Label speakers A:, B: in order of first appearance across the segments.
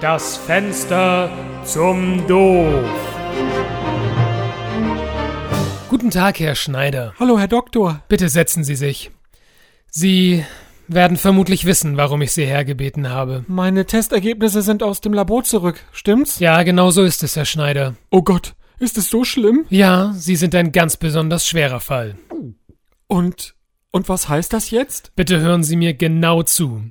A: Das Fenster zum Doof. Guten Tag, Herr Schneider.
B: Hallo, Herr Doktor.
A: Bitte setzen Sie sich. Sie werden vermutlich wissen, warum ich Sie hergebeten habe.
B: Meine Testergebnisse sind aus dem Labor zurück, stimmt's?
A: Ja, genau so ist es, Herr Schneider.
B: Oh Gott, ist es so schlimm?
A: Ja, Sie sind ein ganz besonders schwerer Fall.
B: Und und was heißt das jetzt?
A: Bitte hören Sie mir genau zu.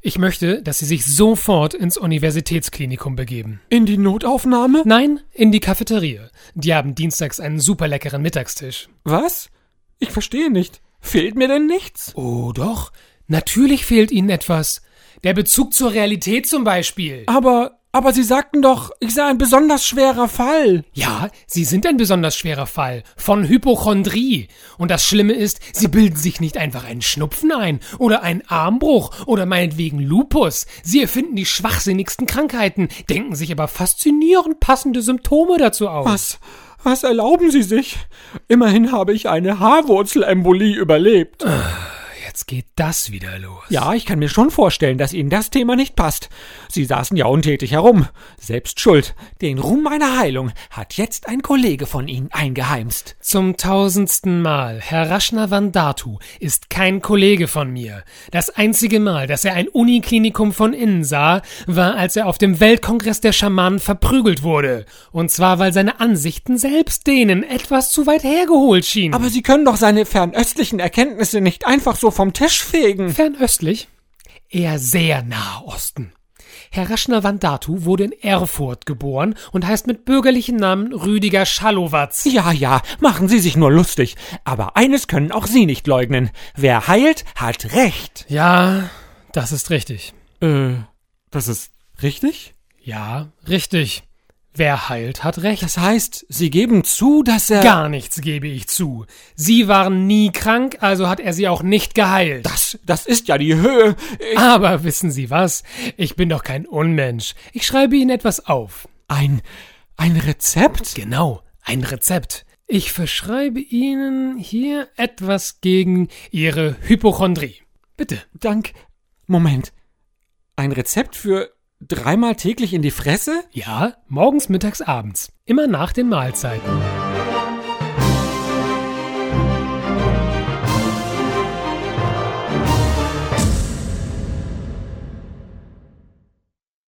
A: Ich möchte, dass Sie sich sofort ins Universitätsklinikum begeben.
B: In die Notaufnahme?
A: Nein, in die Cafeteria. Die haben dienstags einen super leckeren Mittagstisch.
B: Was? Ich verstehe nicht. Fehlt mir denn nichts?
A: Oh doch, natürlich fehlt Ihnen etwas. Der Bezug zur Realität zum Beispiel.
B: Aber aber Sie sagten doch, ich sei ein besonders schwerer Fall.
A: Ja, Sie sind ein besonders schwerer Fall. Von Hypochondrie. Und das Schlimme ist, Sie bilden sich nicht einfach einen Schnupfen ein oder einen Armbruch oder meinetwegen Lupus. Sie erfinden die schwachsinnigsten Krankheiten, denken sich aber faszinierend passende Symptome dazu aus.
B: Was? Was erlauben Sie sich? Immerhin habe ich eine Haarwurzelembolie überlebt.
A: Jetzt geht das wieder los.
B: Ja, ich kann mir schon vorstellen, dass Ihnen das Thema nicht passt. Sie saßen ja untätig herum. Selbst schuld. Den Ruhm meiner Heilung hat jetzt ein Kollege von Ihnen eingeheimst.
A: Zum tausendsten Mal. Herr Raschner Vandatu ist kein Kollege von mir. Das einzige Mal, dass er ein Uniklinikum von innen sah, war, als er auf dem Weltkongress der Schamanen verprügelt wurde. Und zwar, weil seine Ansichten selbst denen etwas zu weit hergeholt schienen.
B: Aber Sie können doch seine fernöstlichen Erkenntnisse nicht einfach so vom Tisch fegen.
A: Fernöstlich? Eher sehr nahe Osten. Herr Raschner Vandatu wurde in Erfurt geboren und heißt mit bürgerlichen Namen Rüdiger Schalowatz.
B: Ja, ja, machen Sie sich nur lustig. Aber eines können auch Sie nicht leugnen. Wer heilt, hat Recht.
A: Ja, das ist richtig.
B: Äh, das ist richtig?
A: Ja, richtig. Wer heilt, hat recht.
B: Das heißt, Sie geben zu, dass er.
A: Gar nichts gebe ich zu. Sie waren nie krank, also hat er sie auch nicht geheilt.
B: Das, das ist ja die Höhe. Ich
A: Aber wissen Sie was? Ich bin doch kein Unmensch. Ich schreibe Ihnen etwas auf.
B: ein, ein Rezept?
A: Genau, ein Rezept. Ich verschreibe Ihnen hier etwas gegen Ihre Hypochondrie. Bitte.
B: Dank. Moment. Ein Rezept für dreimal täglich in die Fresse?
A: Ja, morgens, mittags, abends. Immer nach den Mahlzeiten.